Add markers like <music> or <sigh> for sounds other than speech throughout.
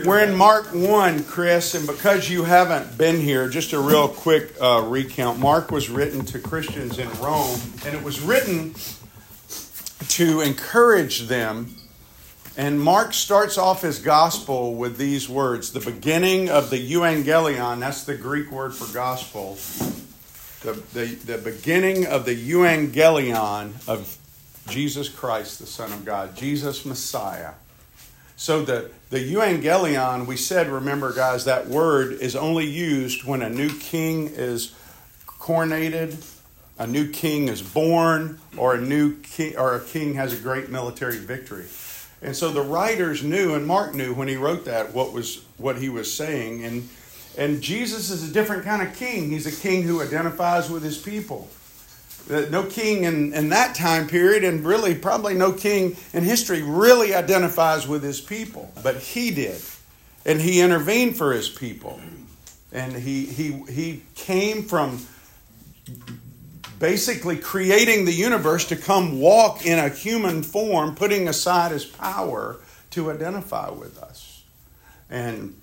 We're in Mark 1, Chris, and because you haven't been here, just a real quick uh, recount. Mark was written to Christians in Rome, and it was written to encourage them. And Mark starts off his gospel with these words the beginning of the euangelion, that's the Greek word for gospel, the, the, the beginning of the euangelion of Jesus Christ, the Son of God, Jesus Messiah. So the, the euangelion, we said, remember, guys, that word is only used when a new king is coronated, a new king is born, or a new king, or a king has a great military victory. And so the writers knew, and Mark knew when he wrote that what was what he was saying. And and Jesus is a different kind of king. He's a king who identifies with his people. Uh, no king in, in that time period, and really probably no king in history, really identifies with his people. But he did. And he intervened for his people. And he, he, he came from basically creating the universe to come walk in a human form, putting aside his power to identify with us. And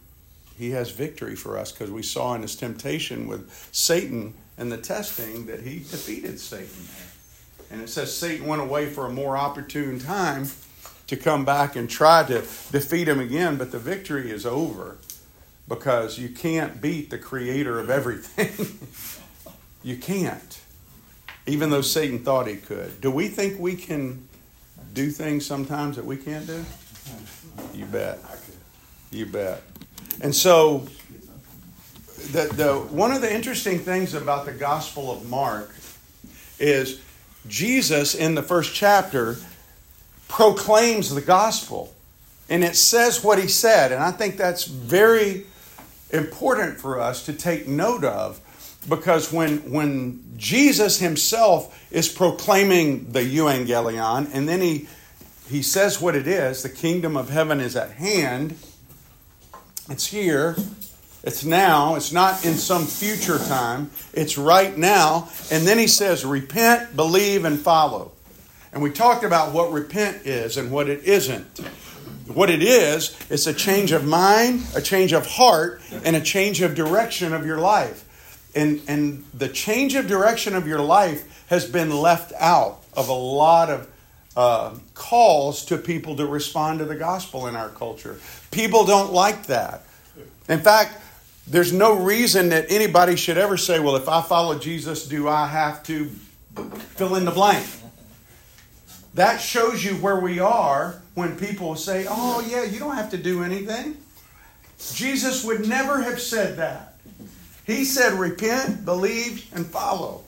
he has victory for us because we saw in his temptation with Satan and the testing that he defeated Satan And it says Satan went away for a more opportune time to come back and try to defeat him again, but the victory is over because you can't beat the creator of everything. <laughs> you can't. Even though Satan thought he could. Do we think we can do things sometimes that we can't do? You bet. You bet. And so, the, the, one of the interesting things about the Gospel of Mark is Jesus in the first chapter proclaims the gospel. And it says what he said. And I think that's very important for us to take note of because when, when Jesus himself is proclaiming the euangelion and then he, he says what it is the kingdom of heaven is at hand it's here. It's now. It's not in some future time. It's right now. And then he says, repent, believe, and follow. And we talked about what repent is and what it isn't. What it is, it's a change of mind, a change of heart, and a change of direction of your life. And, and the change of direction of your life has been left out of a lot of uh, calls to people to respond to the gospel in our culture. People don't like that. In fact, there's no reason that anybody should ever say, well, if I follow Jesus, do I have to fill in the blank? That shows you where we are when people say, oh, yeah, you don't have to do anything. Jesus would never have said that. He said, repent, believe, and follow.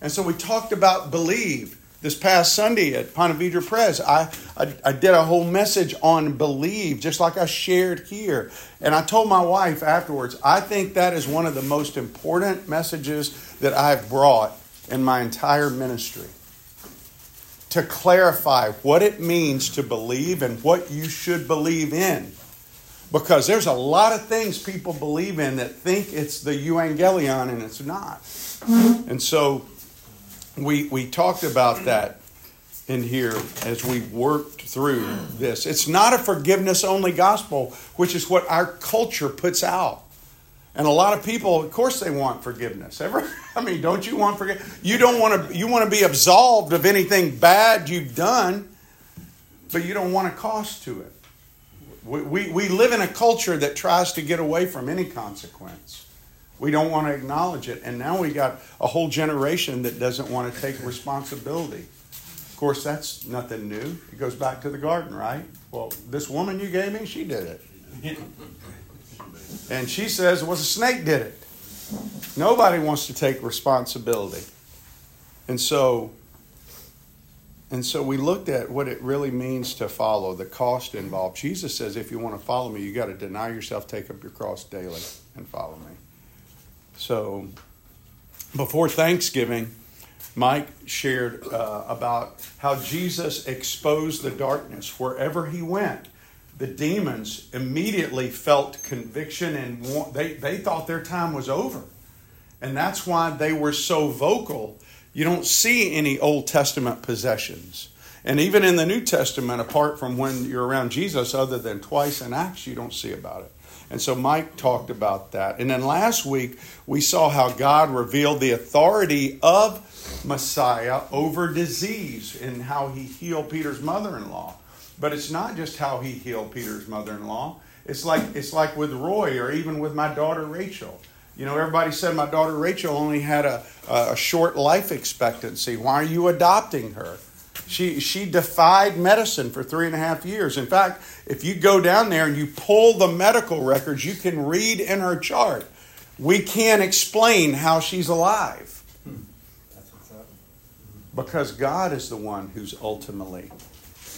And so we talked about believe this past Sunday at Ponte Vedra Press, I, I, I, did a whole message on believe, just like I shared here. And I told my wife afterwards, I think that is one of the most important messages that I've brought in my entire ministry. To clarify what it means to believe and what you should believe in. Because there's a lot of things people believe in that think it's the euangelion and it's not. And so we, we talked about that in here as we worked through this. It's not a forgiveness only gospel, which is what our culture puts out. And a lot of people, of course, they want forgiveness. Ever? <laughs> I mean, don't you want forgiveness? You don't want to. You want to be absolved of anything bad you've done, but you don't want a cost to it. We, we, we live in a culture that tries to get away from any consequence. We don't want to acknowledge it. And now we got a whole generation that doesn't want to take responsibility. Of course, that's nothing new. It goes back to the garden, right? Well, this woman you gave me, she did it. And she says it was a snake did it. Nobody wants to take responsibility. And so and so we looked at what it really means to follow, the cost involved. Jesus says if you want to follow me, you got to deny yourself, take up your cross daily and follow me. So before Thanksgiving, Mike shared uh, about how Jesus exposed the darkness wherever he went. The demons immediately felt conviction and they, they thought their time was over. And that's why they were so vocal. You don't see any Old Testament possessions. And even in the New Testament, apart from when you're around Jesus, other than twice in Acts, you don't see about it. And so Mike talked about that. And then last week, we saw how God revealed the authority of Messiah over disease and how he healed Peter's mother in law. But it's not just how he healed Peter's mother in law. It's like it's like with Roy or even with my daughter Rachel. You know, everybody said my daughter Rachel only had a, a short life expectancy. Why are you adopting her? She, she defied medicine for three and a half years. In fact, if you go down there and you pull the medical records, you can read in her chart, we can't explain how she's alive. Because God is the one who's ultimately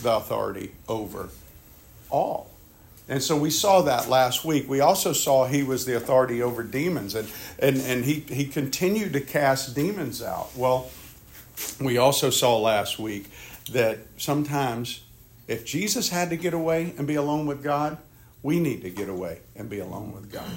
the authority over all. And so we saw that last week. We also saw he was the authority over demons, and, and, and he, he continued to cast demons out. Well, we also saw last week that sometimes if Jesus had to get away and be alone with God, we need to get away and be alone with God.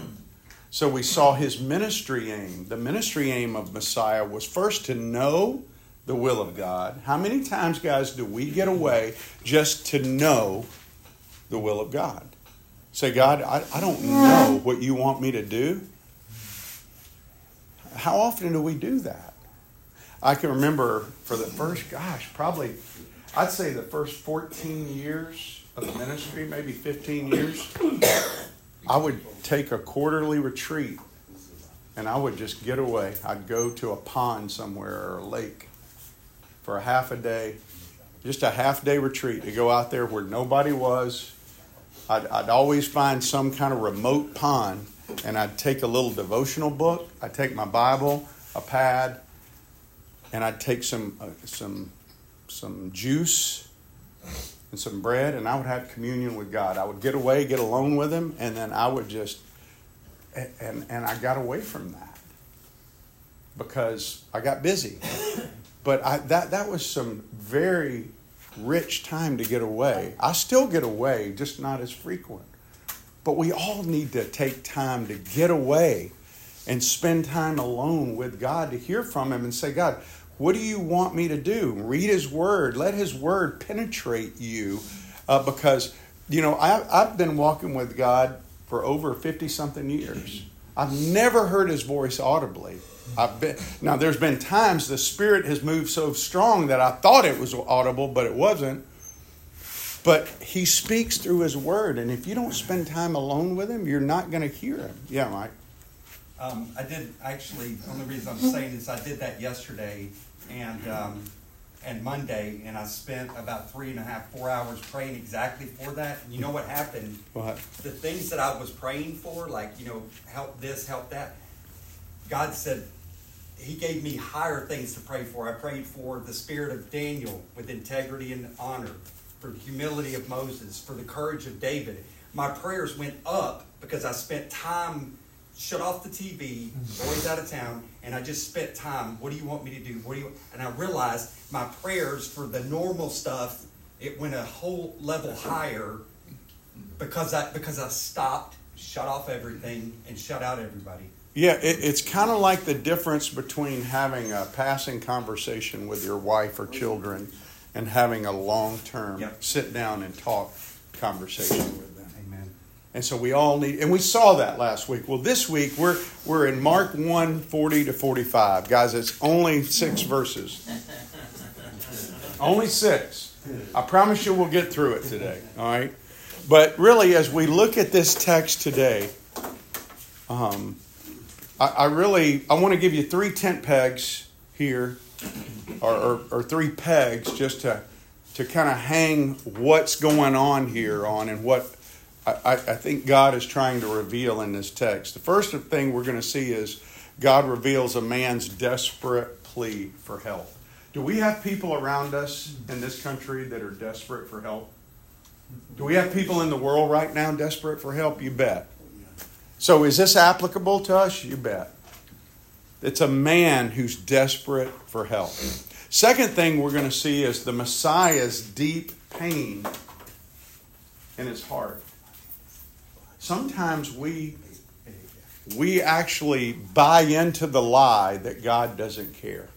So we saw his ministry aim. The ministry aim of Messiah was first to know the will of God. How many times, guys, do we get away just to know the will of God? Say, God, I, I don't know what you want me to do. How often do we do that? I can remember for the first, gosh, probably, I'd say the first 14 years of ministry, maybe 15 years, I would take a quarterly retreat and I would just get away. I'd go to a pond somewhere or a lake for a half a day, just a half day retreat to go out there where nobody was. I'd, I'd always find some kind of remote pond and I'd take a little devotional book, I'd take my Bible, a pad, and I'd take some uh, some some juice and some bread, and I would have communion with God. I would get away, get alone with Him, and then I would just and and I got away from that because I got busy. But I, that that was some very rich time to get away. I still get away, just not as frequent. But we all need to take time to get away and spend time alone with God to hear from Him and say, God, what do you want me to do? Read His Word. Let His Word penetrate you. Uh, because, you know, I, I've been walking with God for over 50 something years. I've never heard His voice audibly. I've been, now, there's been times the Spirit has moved so strong that I thought it was audible, but it wasn't. But He speaks through His Word, and if you don't spend time alone with Him, you're not going to hear Him. Yeah, Mike. Um, I did actually. The only reason I'm saying is I did that yesterday, and um, and Monday, and I spent about three and a half, four hours praying exactly for that. And you know what happened? What? The things that I was praying for, like you know, help this, help that. God said He gave me higher things to pray for. I prayed for the spirit of Daniel with integrity and honor, for the humility of Moses, for the courage of David. My prayers went up because I spent time shut off the TV, mm-hmm. boys out of town, and I just spent time. What do you want me to do? What do you? And I realized my prayers for the normal stuff it went a whole level higher because I because I stopped, shut off everything, and shut out everybody. Yeah, it, it's kind of like the difference between having a passing conversation with your wife or children and having a long term Yep. sit down and talk conversation with. And so we all need, and we saw that last week. Well, this week we're we're in Mark 1, 40 to 45. Guys, it's only six verses. only six. I promise you we'll get through it today. All right? But really, as we look at this text today, um, I, I really I want to give you three tent pegs here, or, or, or three pegs just to to kind of hang what's going on here on and what I, I think God is trying to reveal in this text. The first thing we're going to see is God reveals a man's desperate plea for help. Do we have people around us in this country that are desperate for help? Do we have people in the world right now desperate for help? You bet. So is this applicable to us? You bet. It's a man who's desperate for help. Second thing we're going to see is the Messiah's deep pain in his heart. Sometimes we we actually buy into the lie that God doesn't care.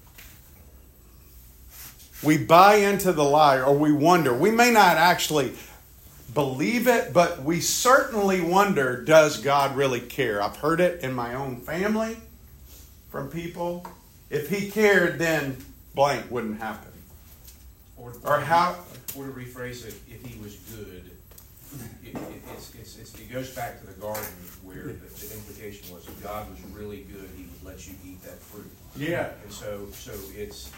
we buy into the lie or we wonder. We may not actually believe it, but we certainly wonder does God really care? I've heard it in my own family from people. If He cared, then blank wouldn't happen. Or, Or how- Or to rephrase it, if he was good, it, it, it's, it's, it's, it goes back to the garden where the, the implication was if God was really good, he would let you eat that fruit. Yeah. And so, so it's,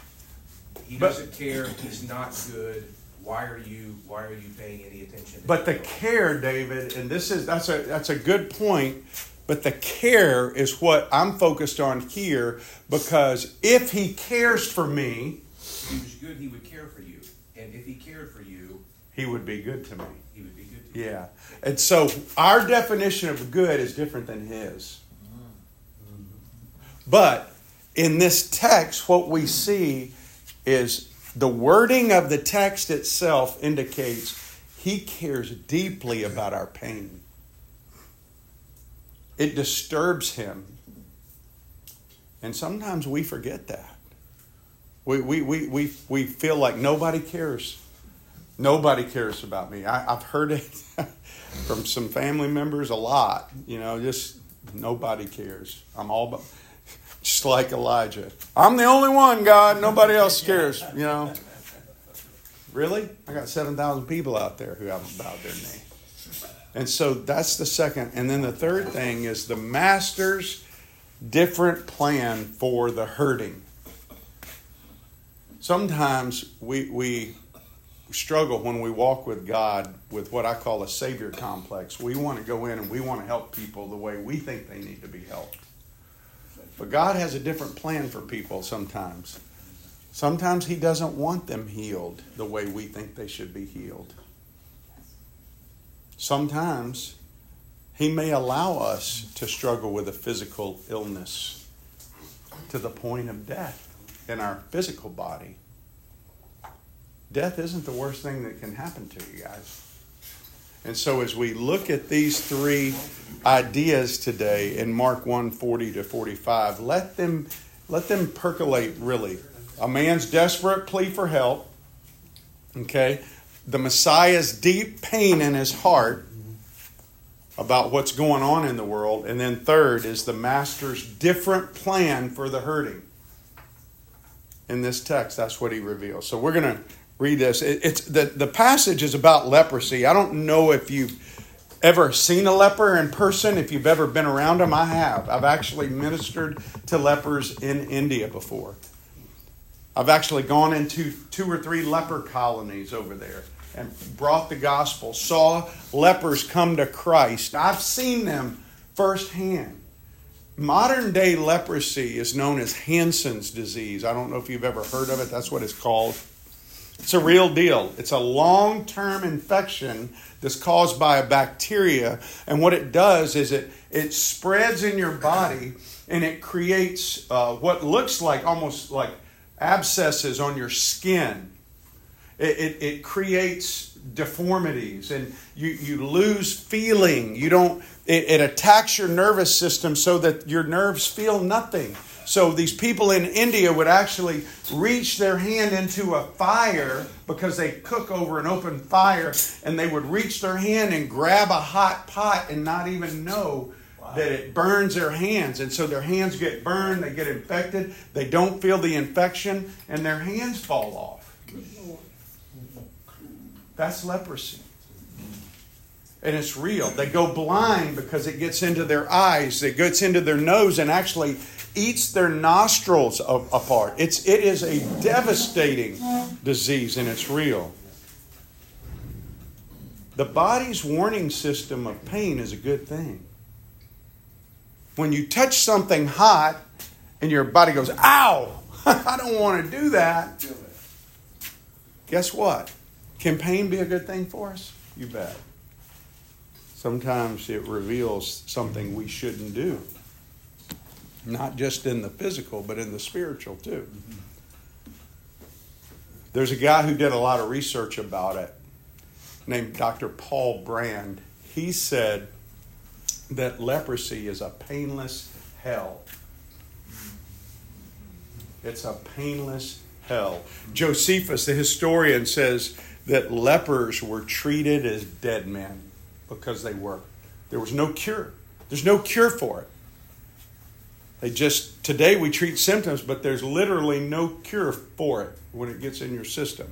he But- doesn't care, he's not good, why are you, why are you paying any attention? to But the him? care, David, and this is that's a that's a good point. But the care is what I'm focused on here because if he cares for me, If he was good, he would care for you. And if he cared for you, he would be good to me. he would be good. Yeah. And so our definition of good is different than his. But in this text, what we see is the wording of the text itself indicates he cares deeply about our pain. It disturbs him. And sometimes we forget that. We, we, we, we, we feel like nobody cares. Nobody cares about me. I, I've heard it <laughs> from some family members a lot. You know, just nobody cares. I'm all but just like Elijah. I'm the only one, God. Nobody else cares. You know. Really? I got seven thousand people out there who haven't bowed their knee. And so that's the second. And then the third thing is the master's different plan for the hurting. Sometimes we we struggle when we walk with God with what I call a savior complex. We want to go in and we want to help people the way we think they need to be helped. But God has a different plan for people sometimes. Sometimes He doesn't want them healed the way we think they should be healed. Sometimes He may allow us to struggle with a physical illness to the point of death in our physical body. Death isn't the worst thing that can happen to you guys. And so as we look at these three ideas today in Mark 1 40 to 45, let them let them percolate really. A man's desperate plea for help. Okay. The Messiah's deep pain in his heart about what's going on in the world. And then third is the master's different plan for the hurting. In this text, that's what he reveals. So we're going to read this. It, it's the, the passage is about leprosy. I don't know if you've ever seen a leper in person, if you've ever been around them. I have. I've actually ministered to lepers in India before. I've actually gone into two or three leper colonies over there and brought the gospel, saw lepers come to Christ. I've seen them firsthand. Modern day leprosy is known as Hansen's disease. I don't know if you've ever heard of it, that's what it's called. It's a real deal. It's a long term infection that's caused by a bacteria. And what it does is it, it spreads in your body and it creates uh, what looks like almost like abscesses on your skin. It, it, it creates deformities and you, you lose feeling. You don't, it, it attacks your nervous system so that your nerves feel nothing. So these people in India would actually reach their hand into a fire because they cook over an open fire and they would reach their hand and grab a hot pot and not even know that it burns their hands. And so their hands get burned, they get infected, they don't feel the infection, and their hands fall off. That's leprosy. And it's real. They go blind because it gets into their eyes, it gets into their nose, and actually eats their nostrils apart. It's, it is a devastating disease, and it's real. The body's warning system of pain is a good thing. When you touch something hot and your body goes, ow, <laughs> I don't want to do that. Guess what? Can pain be a good thing for us? You bet. Sometimes it reveals something we shouldn't do. Not just in the physical, but in the spiritual too. Mm-hmm. There's a guy who did a lot of research about it named Dr. Paul Brand. He said that leprosy is a painless hell. It's a painless hell. Mm-hmm. Josephus, the historian, says that lepers were treated as dead men because they were. There was no cure. There's no cure for it. They just, today we treat symptoms, but there's literally no cure for it when it gets in your system.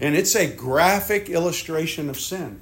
And it's a graphic illustration of sin.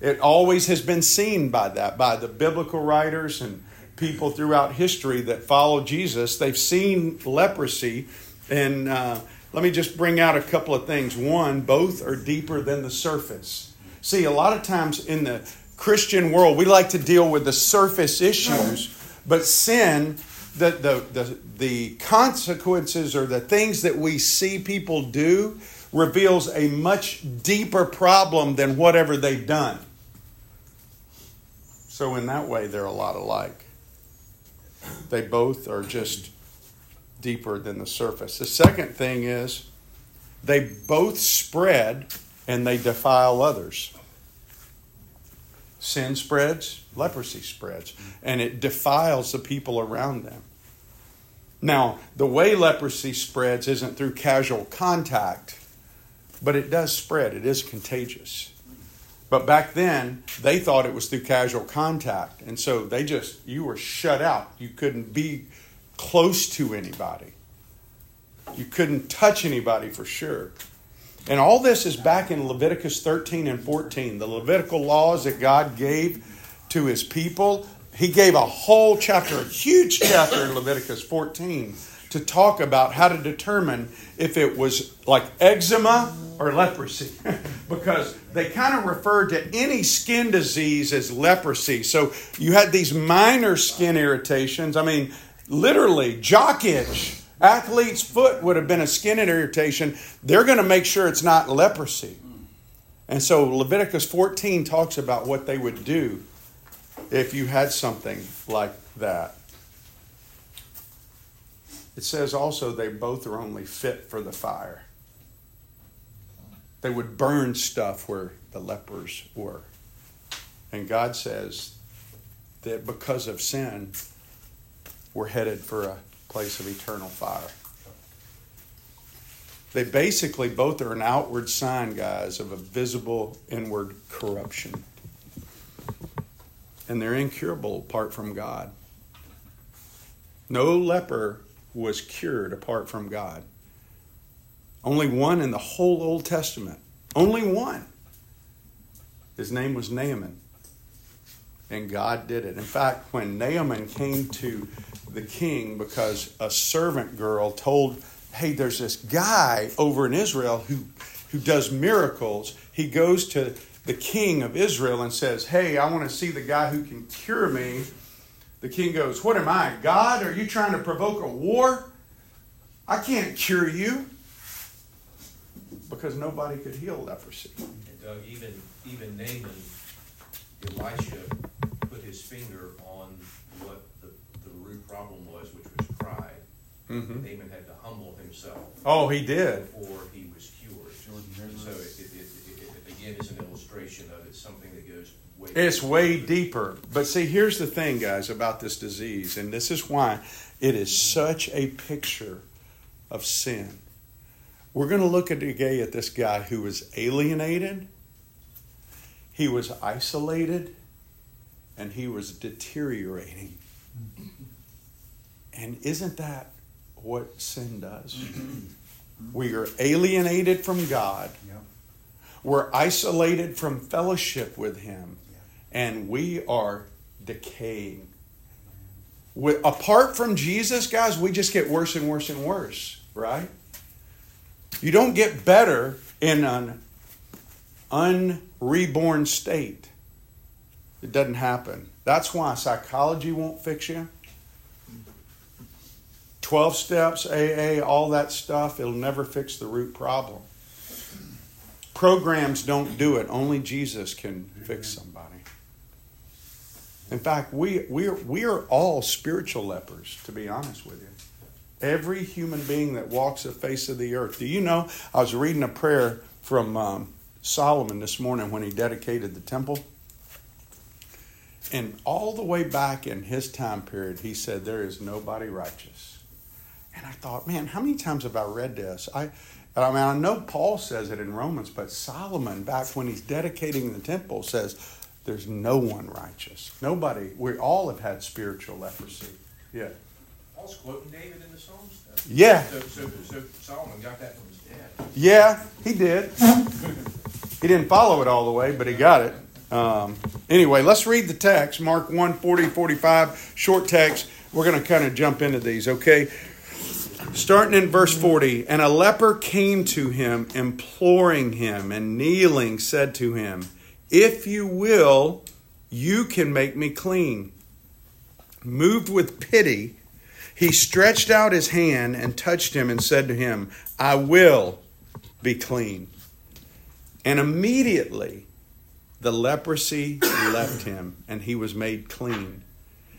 It always has been seen by that, by the biblical writers and people throughout history that follow Jesus. They've seen leprosy. And uh, let me just bring out a couple of things. One, both are deeper than the surface. See, a lot of times in the Christian world, we like to deal with the surface issues, but sin, the, the, the, the consequences or the things that we see people do, reveals a much deeper problem than whatever they've done. So, in that way, they're a lot alike. They both are just deeper than the surface. The second thing is they both spread and they defile others. Sin spreads, leprosy spreads, and it defiles the people around them. Now, the way leprosy spreads isn't through casual contact, but it does spread. It is contagious. But back then, they thought it was through casual contact. And so they just, you were shut out. You couldn't be close to anybody. You couldn't touch anybody for sure. And all this is back in Leviticus 13 and 14, the Levitical laws that God gave to his people. He gave a whole chapter, a huge chapter in Leviticus 14 to talk about how to determine if it was like eczema or leprosy <laughs> because they kind of referred to any skin disease as leprosy. So you had these minor skin irritations. I mean, literally, jock itch. Athlete's foot would have been a skin irritation. They're going to make sure it's not leprosy. And so Leviticus 14 talks about what they would do if you had something like that. It says also they both are only fit for the fire. They would burn stuff where the lepers were. And God says that because of sin, we're headed for a place of eternal fire. They basically both are an outward sign, guys, of a visible inward corruption. And they're incurable apart from God. No leper was cured apart from God. Only one in the whole Old Testament. Only one. His name was Naaman. And God did it. In fact, when Naaman came to the king because a servant girl told, hey, there's this guy over in Israel who, who does miracles, he goes to the king of Israel and says, hey, I want to see the guy who can cure me. The king goes, What am I, God? Are you trying to provoke a war? I can't cure you because nobody could heal leprosy. And Doug, even, even Naaman, Elisha put his finger on what root problem was, which was pride. Mhm. Naaman had to humble himself Oh, he did. before he was cured. And so it, it, it, it, again, is an illustration of it's something that goes way. It's way deeper. But see, here's the thing, guys, about this disease, and this is why it is such a picture of sin. We're going to look at again at this guy who was alienated, he was isolated, and he was deteriorating. And isn't that what sin does? <clears throat> Mm-hmm. We are alienated from God. We're isolated from fellowship with Him, and we are decaying. With, apart from Jesus, guys, we just get worse and worse and worse, right? You don't get better in an unreborn state. It doesn't happen. That's why psychology won't fix you. 12 steps, AA, all that stuff, it'll never fix the root problem. Programs don't do it. Only Jesus can fix somebody. In fact, we, we, are, we are all spiritual lepers, to be honest with you. Every human being that walks the face of the earth. Do you know? I was reading a prayer from um, Solomon this morning when he dedicated the temple. And all the way back in his time period, he said, There is nobody righteous. And I thought, man, how many times have I read this? I, I mean, I know Paul says it in Romans, but Solomon, back when he's dedicating the temple, says, there's no one righteous. Nobody. We all have had spiritual leprosy. Yeah. Paul's quoting David in the Psalms. Though. Yeah. So, so, so Solomon got that from his dad. Yeah, he did. he didn't follow it all the way, but he got it. Um, anyway, let's read the text Mark 1 40, 45, short text. We're going to kind of jump into these, okay? Starting in verse 40 And a leper came to him, imploring him, and kneeling said to him, If you will, you can make me clean. Moved with pity, he stretched out his hand and touched him and said to him, I will be clean. And immediately the leprosy left him and he was made clean.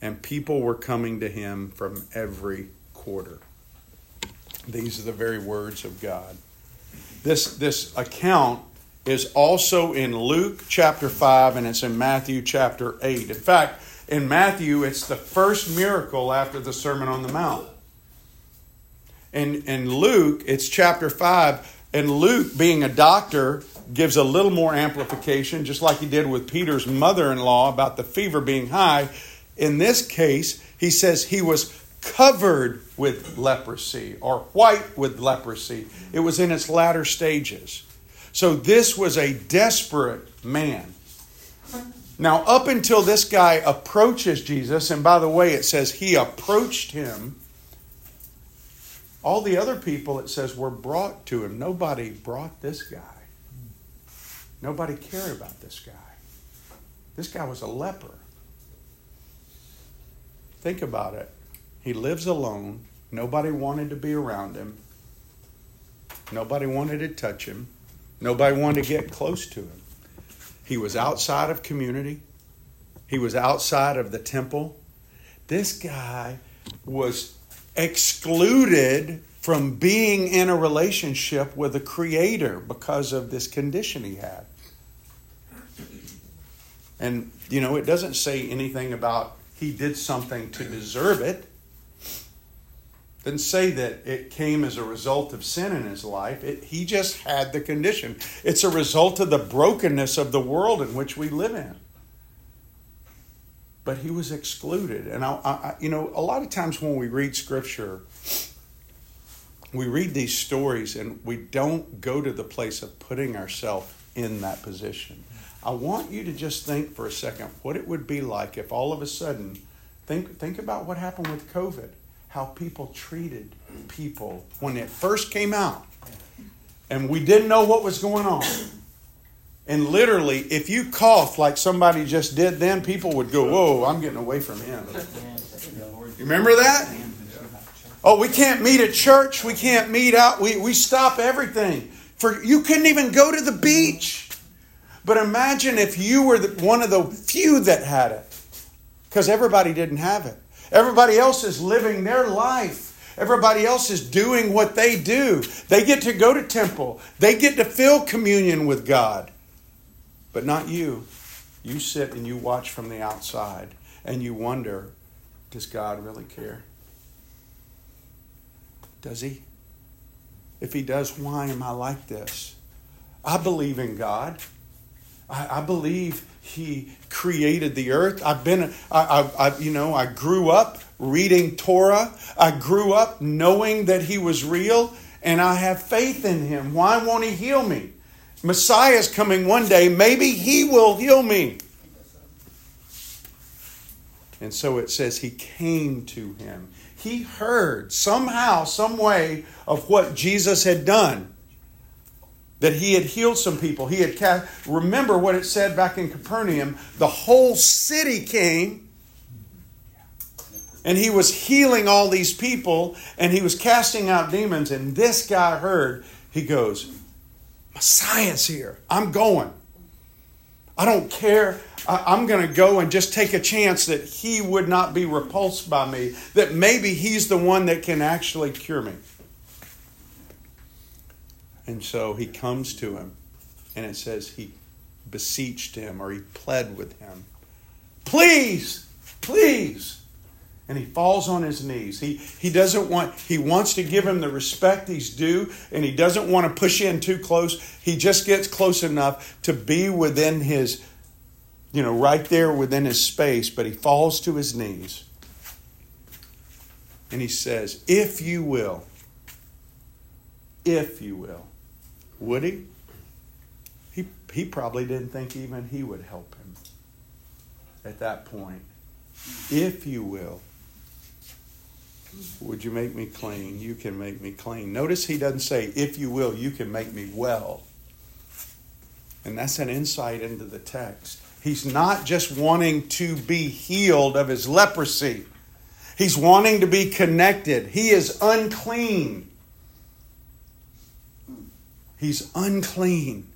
and people were coming to him from every quarter. These are the very words of God. This, this account is also in Luke chapter 5 and it's in Matthew chapter 8. In fact, in Matthew, it's the first miracle after the Sermon on the Mount. In, in Luke, it's chapter 5. And Luke, being a doctor, gives a little more amplification, just like he did with Peter's mother in law about the fever being high. In this case, he says he was covered with leprosy or white with leprosy. It was in its latter stages. So this was a desperate man. Now, up until this guy approaches Jesus, and by the way, it says he approached him, all the other people, it says, were brought to him. Nobody brought this guy. Nobody cared about this guy. This guy was a leper. Think about it. He lives alone. Nobody wanted to be around him. Nobody wanted to touch him. Nobody wanted to get close to him. He was outside of community. He was outside of the temple. This guy was excluded from being in a relationship with the Creator because of this condition he had. And, you know, it doesn't say anything about he did something to deserve it. Didn't say that it came as a result of sin in his life. It, he just had the condition. It's a result of the brokenness of the world in which we live in. But he was excluded. And, I, I, you know, a lot of times when we read scripture, we read these stories and we don't go to the place of putting ourselves in that position. I want you to just think for a second what it would be like if all of a sudden, think, think about what happened with COVID, how people treated people when it first came out. And we didn't know what was going on. And literally, if you coughed like somebody just did then, people would go, Whoa, I'm getting away from him. You remember that? Oh, we can't meet at church. We can't meet out. We, we stop everything. For you couldn't even go to the beach. But imagine if you were the, one of the few that had it, because everybody didn't have it. Everybody else is living their life. Everybody else is doing what they do. They get to go to temple. They get to feel communion with God. But not you. You sit and you watch from the outside and you wonder, does God really care? Does he? If he does, why am I like this? I believe in God. I, I believe He created the earth. I've been, I, I, I, you know, I grew up reading Torah. I grew up knowing that He was real, and I have faith in Him. Why won't He heal me? Messiah's coming one day. Maybe He will heal me. And so it says He came to him. He heard somehow, some way of what Jesus had done that he had healed some people. He had cast, remember what it said back in Capernaum, the whole city came and he was healing all these people and he was casting out demons. And this guy heard, he goes, Messiah's here. I'm going. I don't care. I, am going to go and just take a chance that he would not be repulsed by me, that maybe he's the one that can actually cure me. And so he comes to him, and it says he beseeched him or he pled with him. Please, please. And he falls on his knees. He, he doesn't want, he wants to give him the respect he's due, and he doesn't want to push in too close. He just gets close enough to be within his, you know, right there within his space, but he falls to his knees. And he says, If you will, if you will. Would he? He, he probably didn't think even he would help him at that point. If you will, would you make me clean? You can make me clean. Notice he doesn't say, if you will, you can make me well. And that's an insight into the text. He's not just wanting to be healed of his leprosy, he's wanting to be connected. He is unclean. He's unclean,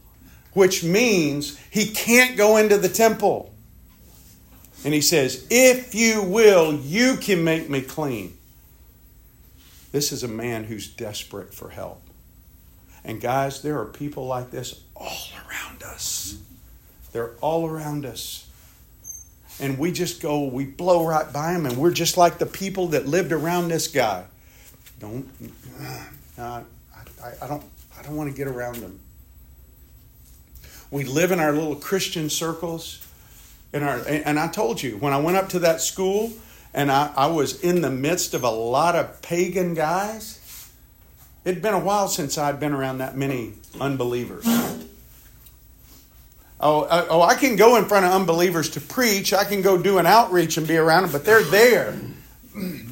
which means he can't go into the temple. And he says, If you will, you can make me clean. This is a man who's desperate for help. And guys, there are people like this all around us. They're all around us. And we just go, we blow right by them, and we're just like the people that lived around this guy. Don't, uh, I, I, don't, I don't want to get around them. We live in our little Christian circles. In our, and I told you, when I went up to that school and I, I was in the midst of a lot of pagan guys, it'd been a while since I'd been around that many unbelievers. Oh, uh, oh, I can go in front of unbelievers to preach. I can go do an outreach and be around them, but they're there.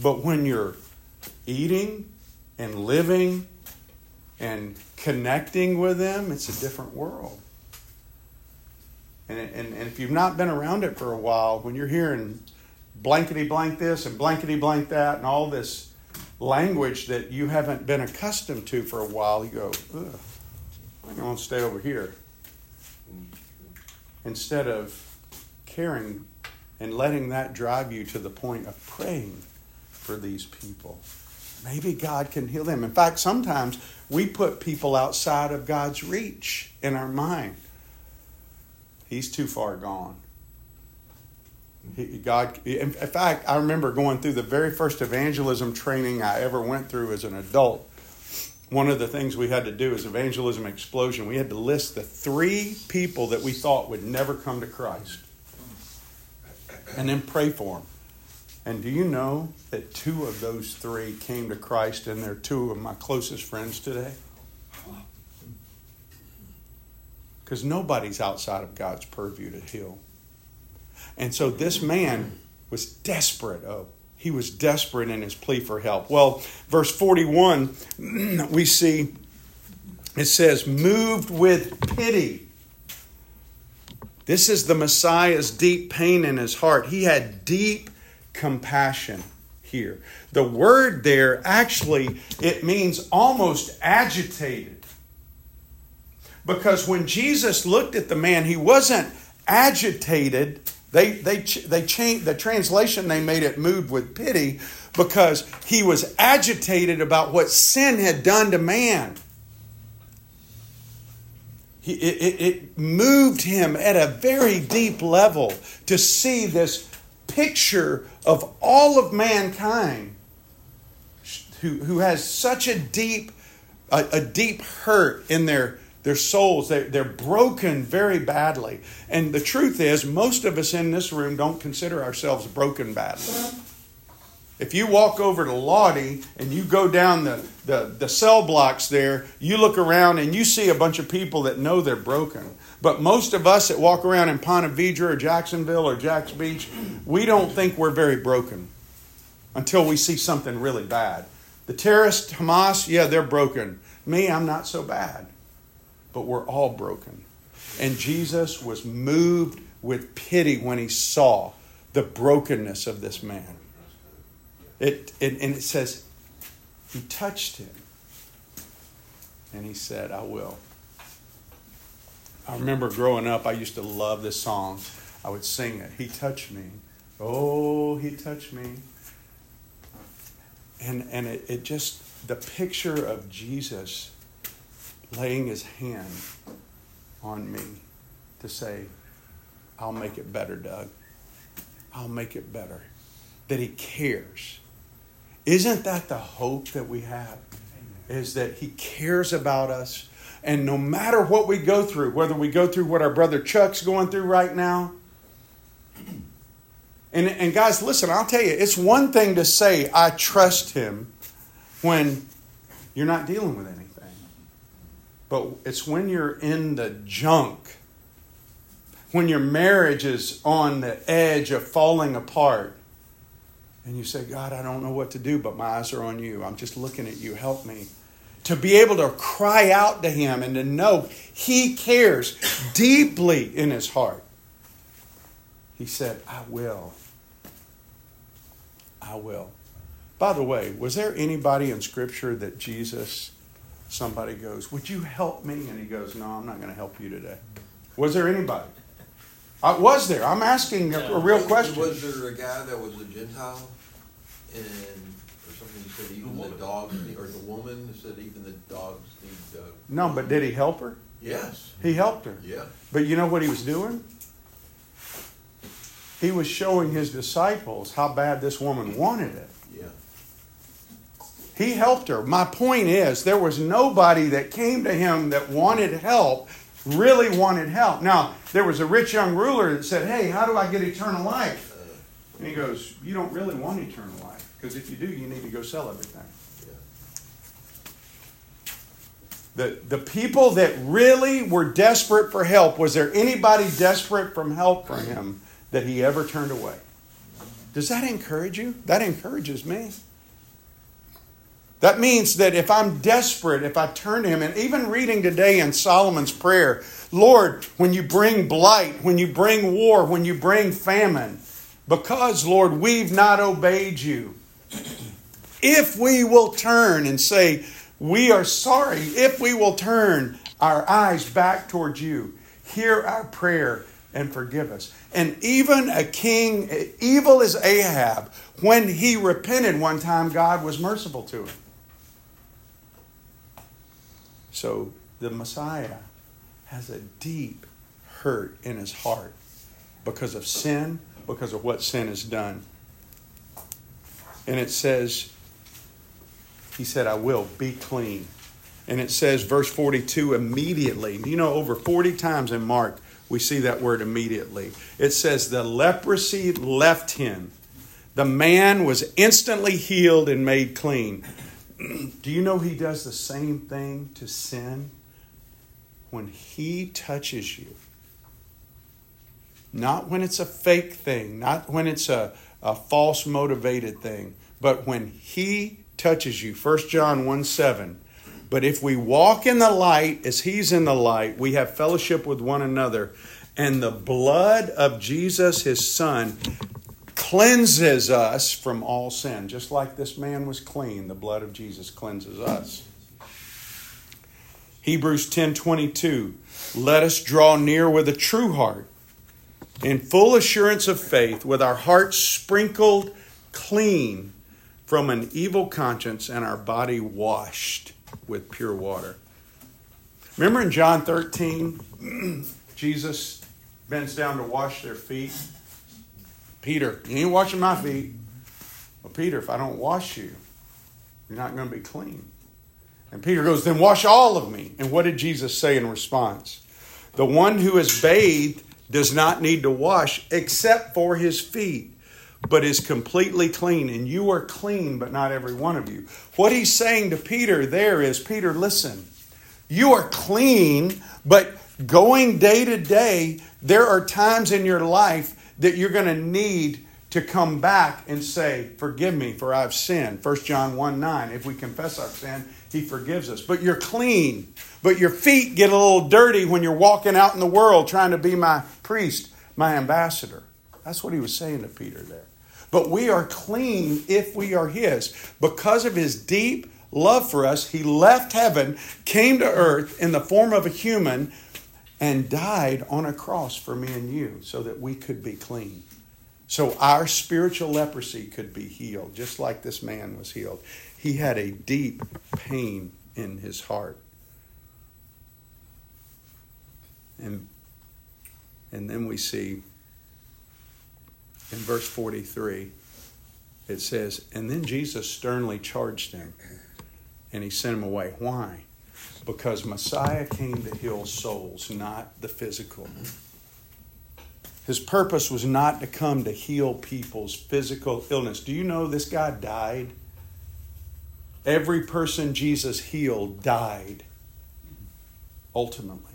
But when you're eating and living and connecting with them, it's a different world. And, and, and if you've not been around it for a while, when you're hearing blankety blank this and blankety blank that and all this language that you haven't been accustomed to for a while, you go, Ugh, I want to stay over here. Instead of caring and letting that drive you to the point of praying for these people. Maybe God can heal them. In fact, sometimes we put people outside of God's reach in our mind. He's too far gone. God, in fact, I remember going through the very first evangelism training I ever went through as an adult. One of the things we had to do is evangelism explosion. We had to list the three people that we thought would never come to Christ and then pray for them. And do you know that two of those three came to Christ and they're two of my closest friends today? Because nobody's outside of God's purview to heal. And so this man was desperate. Oh, he was desperate in his plea for help. Well, verse 41, <clears throat> we see it says, moved with pity. This is the Messiah's deep pain in his heart. He had deep compassion here. The word there actually it means almost agitated. Because when Jesus looked at the man, he wasn't agitated. They they they changed the translation they made it moved with pity because he was agitated about what sin had done to man. He, it, it moved him at a very deep level to see this picture of all of mankind who, who has such a deep, a, a deep hurt in their, their souls. They're, they're broken very badly. And the truth is, most of us in this room don't consider ourselves broken badly. If you walk over to Lottie and you go down the, the, the cell blocks there, you look around and you see a bunch of people that know they're broken. But most of us that walk around in Ponte Vedra or Jacksonville or Jax Beach, we don't think we're very broken until we see something really bad. The terrorists, Hamas, yeah, they're broken. Me, I'm not so bad. But we're all broken. And Jesus was moved with pity when he saw the brokenness of this man. It, it and it says he touched him. And he said, I will. I remember growing up, I used to love this song. I would sing it. He touched me. Oh, he touched me. And, and it, it just, the picture of Jesus laying his hand on me to say, I'll make it better, Doug. I'll make it better. That he cares. Isn't that the hope that we have? Is that he cares about us. And no matter what we go through, whether we go through what our brother Chuck's going through right now, and, and guys, listen, I'll tell you, it's one thing to say, I trust him when you're not dealing with anything. But it's when you're in the junk, when your marriage is on the edge of falling apart, and you say, God, I don't know what to do, but my eyes are on you. I'm just looking at you. Help me. To be able to cry out to Him and to know He cares deeply in His heart. He said, I will. I will. By the way, was there anybody in Scripture that Jesus, somebody goes, Would you help me? And he goes, No, I'm not going to help you today. Was there anybody? I was there. I'm asking a, a real question. Was there a guy that was a Gentile, and or something that said even the, the dogs need, or the woman said even the dogs need? Uh, no, but did he help her? Yes. He helped her. Yeah. But you know what he was doing? He was showing his disciples how bad this woman wanted it. Yeah. He helped her. My point is, there was nobody that came to him that wanted help, really wanted help. Now, there was a rich young ruler that said, Hey, how do I get eternal life? And he goes, You don't really want eternal life, because if you do, you need to go sell everything. The, the people that really were desperate for help, was there anybody desperate from help for him that he ever turned away? Does that encourage you? That encourages me. That means that if I'm desperate, if I turn to Him, and even reading today in Solomon's prayer, Lord, when you bring blight, when you bring war, when you bring famine, because, Lord, we've not obeyed you, if we will turn and say, We are sorry, if we will turn our eyes back towards you, hear our prayer and forgive us. And even a king, evil as Ahab, when he repented one time, God was merciful to him. So the Messiah has a deep hurt in his heart because of sin, because of what sin has done. And it says, He said, I will be clean. And it says, verse 42, immediately. You know, over 40 times in Mark, we see that word immediately. It says, The leprosy left him. The man was instantly healed and made clean. <clears throat> Do you know he does the same thing to sin? When he touches you, not when it's a fake thing, not when it's a, a false motivated thing, but when he touches you. 1 John 1 7. But if we walk in the light as he's in the light, we have fellowship with one another. And the blood of Jesus, his son, cleanses us from all sin. Just like this man was clean, the blood of Jesus cleanses us. Hebrews 10:22 Let us draw near with a true heart in full assurance of faith with our hearts sprinkled clean from an evil conscience and our body washed with pure water. Remember in John 13 <clears throat> Jesus bends down to wash their feet Peter, you ain't washing my feet. Well, Peter, if I don't wash you, you're not going to be clean. And Peter goes, Then wash all of me. And what did Jesus say in response? The one who is bathed does not need to wash except for his feet, but is completely clean. And you are clean, but not every one of you. What he's saying to Peter there is Peter, listen, you are clean, but going day to day, there are times in your life that you're going to need to come back and say, Forgive me, for I've sinned. 1 John 1 9. If we confess our sin, He forgives us. But you're clean. But your feet get a little dirty when you're walking out in the world trying to be my priest, my ambassador. That's what He was saying to Peter there. but we are clean if we are His. Because of His deep love for us, He left heaven, came to earth in the form of a human, and died on a cross for me and you so that we could be clean. So our spiritual leprosy could be healed, just like this man was healed. He had a deep pain in his heart. And, and then we see in verse 43, it says, And then Jesus sternly charged him and he sent him away. Why? Because Messiah came to heal souls, not the physical. His purpose was not to come to heal people's physical illness. Do you know this guy died? Every person Jesus healed died ultimately.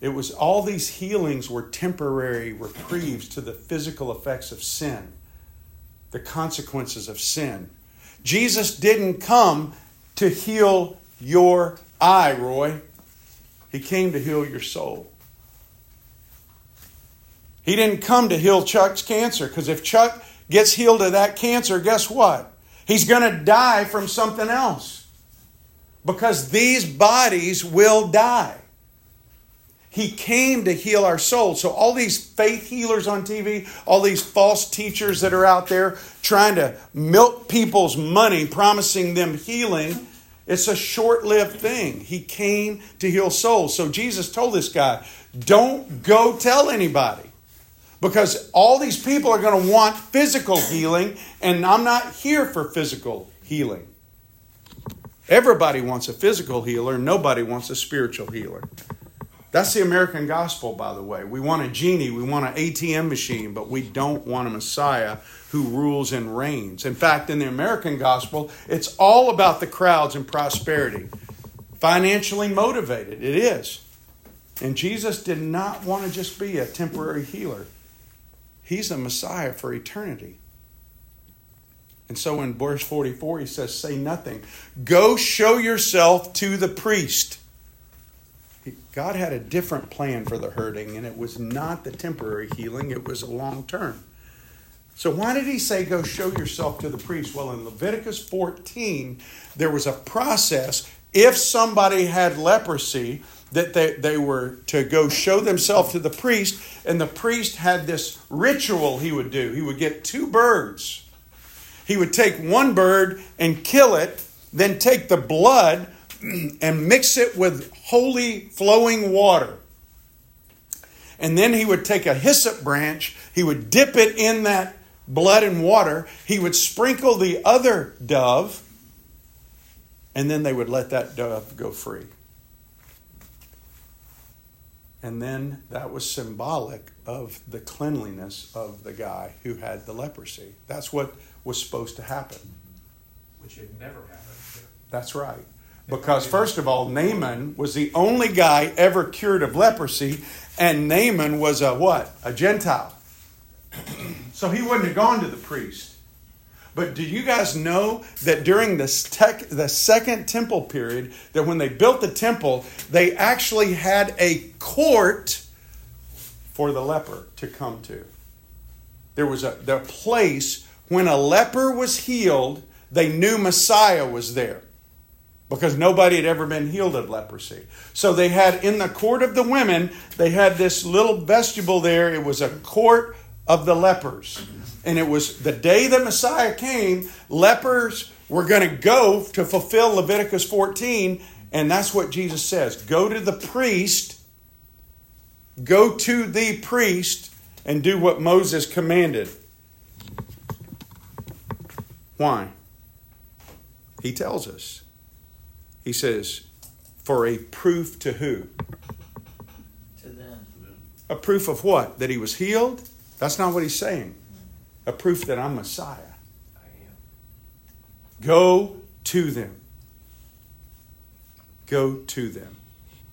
It was all these healings were temporary reprieves to the physical effects of sin, the consequences of sin. Jesus didn't come to heal your eye, Roy. He came to heal your soul. He didn't come to heal Chuck's cancer because if Chuck gets healed of that cancer, guess what? He's going to die from something else because these bodies will die. He came to heal our souls. So, all these faith healers on TV, all these false teachers that are out there trying to milk people's money, promising them healing, it's a short lived thing. He came to heal souls. So, Jesus told this guy, don't go tell anybody because all these people are going to want physical healing, and I'm not here for physical healing. Everybody wants a physical healer, nobody wants a spiritual healer. That's the American gospel, by the way. We want a genie, we want an ATM machine, but we don't want a Messiah who rules and reigns. In fact, in the American gospel, it's all about the crowds and prosperity. Financially motivated, it is. And Jesus did not want to just be a temporary healer, He's a Messiah for eternity. And so in verse 44, he says, Say nothing. Go show yourself to the priest. God had a different plan for the hurting, and it was not the temporary healing, it was a long term. So, why did he say, Go show yourself to the priest? Well, in Leviticus 14, there was a process. If somebody had leprosy, that they, they were to go show themselves to the priest, and the priest had this ritual he would do. He would get two birds. He would take one bird and kill it, then take the blood <clears throat> and mix it with holy flowing water. And then he would take a hyssop branch, he would dip it in that blood and water, he would sprinkle the other dove, and then they would let that dove go free. And then that was symbolic of the cleanliness of the guy who had the leprosy. That's what was supposed to happen. Which had never happened. That's right. Because, first of all, Naaman was the only guy ever cured of leprosy, and Naaman was a what? A Gentile. so he wouldn't have gone to the priest. But do you guys know that during this tech, the second temple period, that when they built the temple, they actually had a court for the leper to come to? There was a the place when a leper was healed, they knew Messiah was there because nobody had ever been healed of leprosy. So they had in the court of the women, they had this little vestibule there. It was a court of the lepers. And it was the day that Messiah came, lepers were going to go to fulfill Leviticus 14. And that's what Jesus says go to the priest, go to the priest, and do what Moses commanded. Why? He tells us. He says, for a proof to who? To them. A proof of what? That he was healed? That's not what he's saying. A proof that I'm Messiah. I am. Go to them. Go to them.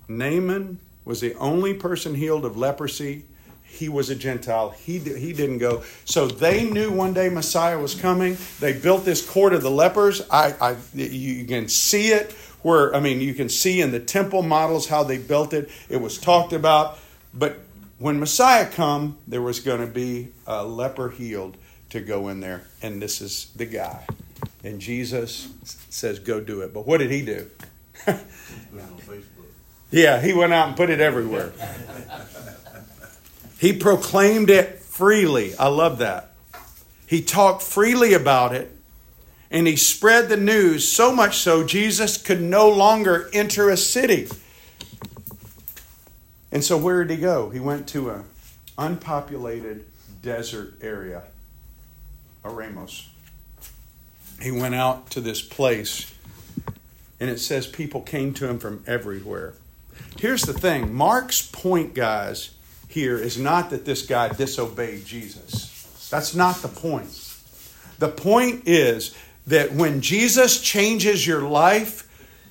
Naaman was the only person healed of leprosy. He was a Gentile. He, he didn't go. So they knew one day Messiah was coming. They built this court of the lepers. I, I, you can see it where, I mean, you can see in the temple models how they built it. It was talked about. But when Messiah come, there was going to be a leper healed to go in there, and this is the guy. And Jesus says, "Go do it." But what did he do? <laughs> Yeah, he went out and put it everywhere. he proclaimed it freely. I love that. He talked freely about it and he spread the news so much so Jesus could no longer enter a city. And so where did he go? He went to an unpopulated desert area, Aramos. He went out to this place and it says people came to him from everywhere. Here's the thing Mark's point, guys, here is not that this guy disobeyed Jesus. That's not the point. The point is that when Jesus changes your life,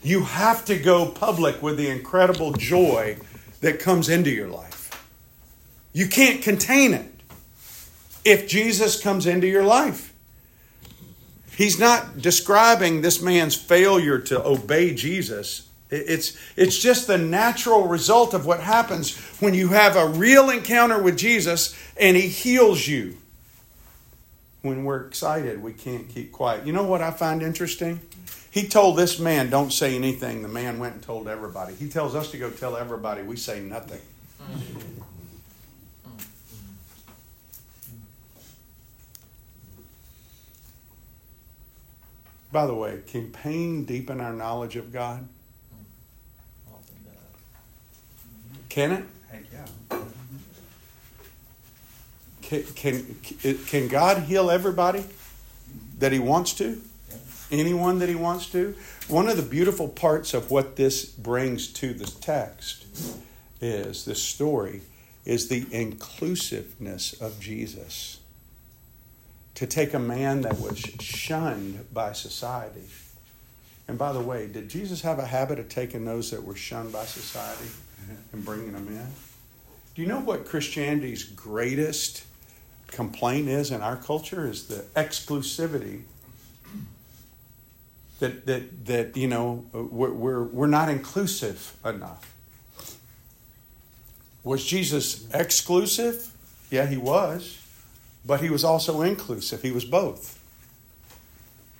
you have to go public with the incredible joy that comes into your life. You can't contain it if Jesus comes into your life. He's not describing this man's failure to obey Jesus. It's, it's just the natural result of what happens when you have a real encounter with Jesus and he heals you. When we're excited, we can't keep quiet. You know what I find interesting? He told this man, Don't say anything. The man went and told everybody. He tells us to go tell everybody. We say nothing. By the way, can pain deepen our knowledge of God? Can it? Heck yeah. Can, can, can God heal everybody that He wants to? Anyone that He wants to? One of the beautiful parts of what this brings to the text is this story is the inclusiveness of Jesus. To take a man that was shunned by society. And by the way, did Jesus have a habit of taking those that were shunned by society mm-hmm. and bringing them in? Do you know what Christianity's greatest complaint is in our culture is the exclusivity that that that you know we're we're, we're not inclusive enough. Was Jesus exclusive? Yeah, he was, but he was also inclusive. He was both.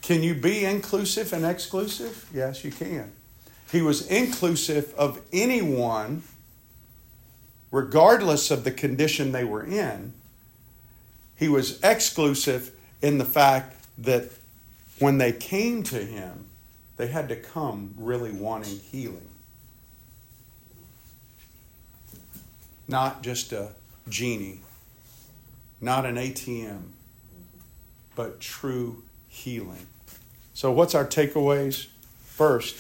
Can you be inclusive and exclusive? Yes, you can. He was inclusive of anyone, regardless of the condition they were in. He was exclusive in the fact that when they came to him, they had to come really wanting healing. Not just a genie, not an ATM, but true healing. So, what's our takeaways? First,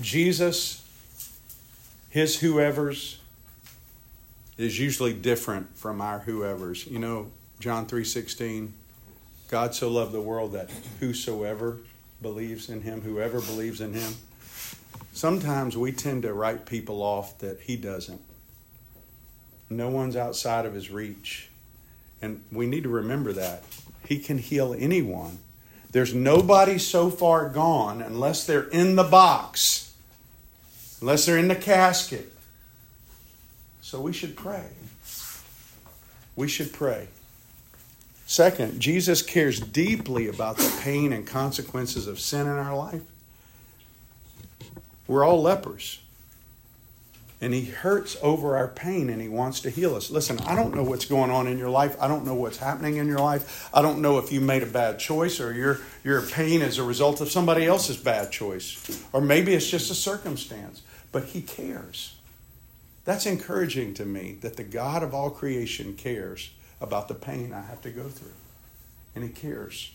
Jesus, his whoever's, is usually different from our whoever's. You know, John 3:16, God so loved the world that whosoever believes in him, whoever believes in him. Sometimes we tend to write people off that he doesn't. No one's outside of his reach. And we need to remember that. He can heal anyone. There's nobody so far gone unless they're in the box, unless they're in the casket. So we should pray. We should pray. Second, Jesus cares deeply about the pain and consequences of sin in our life. We're all lepers. And he hurts over our pain and he wants to heal us. Listen, I don't know what's going on in your life. I don't know what's happening in your life. I don't know if you made a bad choice or your, your pain is a result of somebody else's bad choice. Or maybe it's just a circumstance. But he cares. That's encouraging to me that the God of all creation cares about the pain I have to go through. And he cares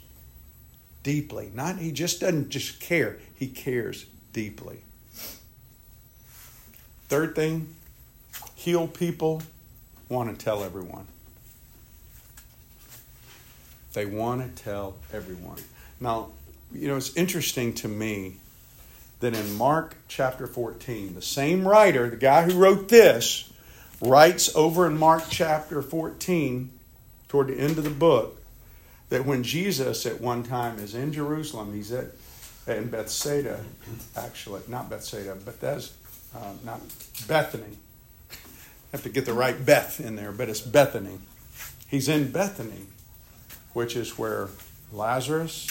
deeply. Not he just doesn't just care, he cares deeply. Third thing, heal people want to tell everyone. They want to tell everyone. Now, you know, it's interesting to me that in Mark chapter 14, the same writer, the guy who wrote this, writes over in Mark chapter 14, toward the end of the book, that when Jesus at one time is in Jerusalem, he's at in Bethsaida, actually, not Bethsaida, but that's uh, not Bethany. have to get the right Beth in there, but it's Bethany. He's in Bethany, which is where Lazarus,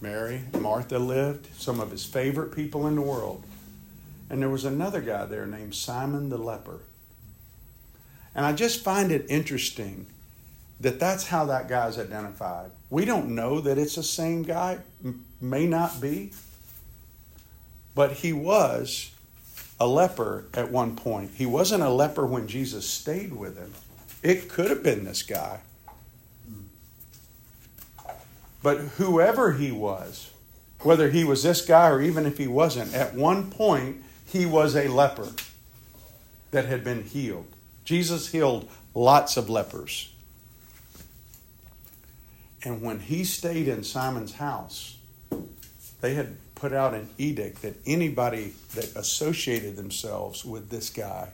Mary, Martha lived, some of his favorite people in the world. And there was another guy there named Simon the leper. And I just find it interesting that that's how that guy's identified. We don't know that it's the same guy, may not be, but he was a leper at one point. He wasn't a leper when Jesus stayed with him. It could have been this guy. But whoever he was, whether he was this guy or even if he wasn't, at one point he was a leper that had been healed. Jesus healed lots of lepers. And when he stayed in Simon's house, they had put out an edict that anybody that associated themselves with this guy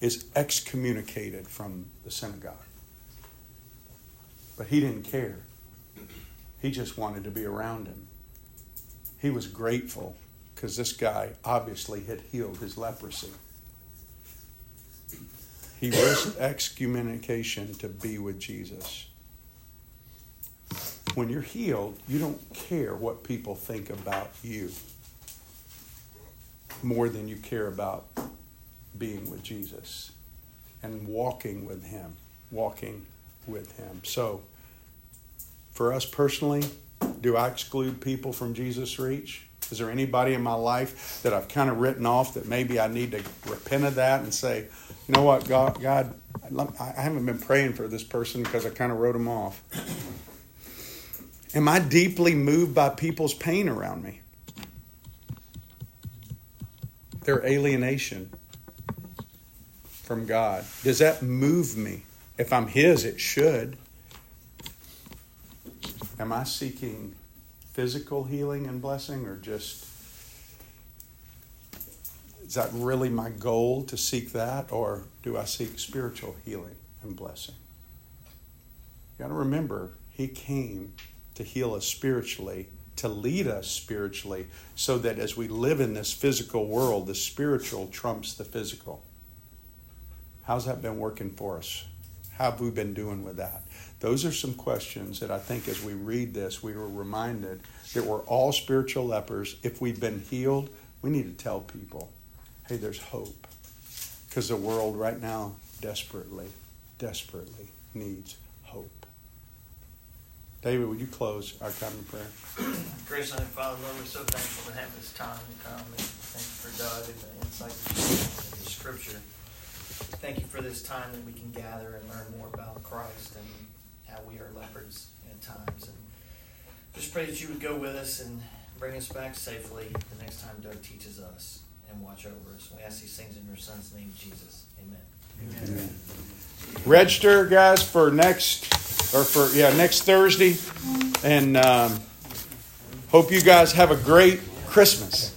is excommunicated from the synagogue. But he didn't care. He just wanted to be around him. He was grateful because this guy obviously had healed his leprosy. He risked excommunication to be with Jesus. When you're healed, you don't care what people think about you more than you care about being with Jesus and walking with Him. Walking with Him. So, for us personally, do I exclude people from Jesus' reach? Is there anybody in my life that I've kind of written off that maybe I need to repent of that and say, you know what, God, God I haven't been praying for this person because I kind of wrote him off. Am I deeply moved by people's pain around me? Their alienation from God. Does that move me? If I'm His, it should. Am I seeking physical healing and blessing or just is that really my goal to seek that or do I seek spiritual healing and blessing? You got to remember he came to heal us spiritually, to lead us spiritually so that as we live in this physical world, the spiritual trumps the physical. How's that been working for us? How have we been doing with that? Those are some questions that I think as we read this, we were reminded that we're all spiritual lepers. If we've been healed, we need to tell people, hey, there's hope. Because the world right now desperately, desperately needs. David, would you close our time of prayer? Gracious and Father, Lord, we're so thankful to have this time to come and thank you for God and the insight of the Scripture. Thank you for this time that we can gather and learn more about Christ and how we are lepers at times. And just pray that you would go with us and bring us back safely the next time Doug teaches us and watch over us. We ask these things in your Son's name, Jesus. Amen. Amen. Register, guys, for next or for yeah next Thursday, and um, hope you guys have a great Christmas.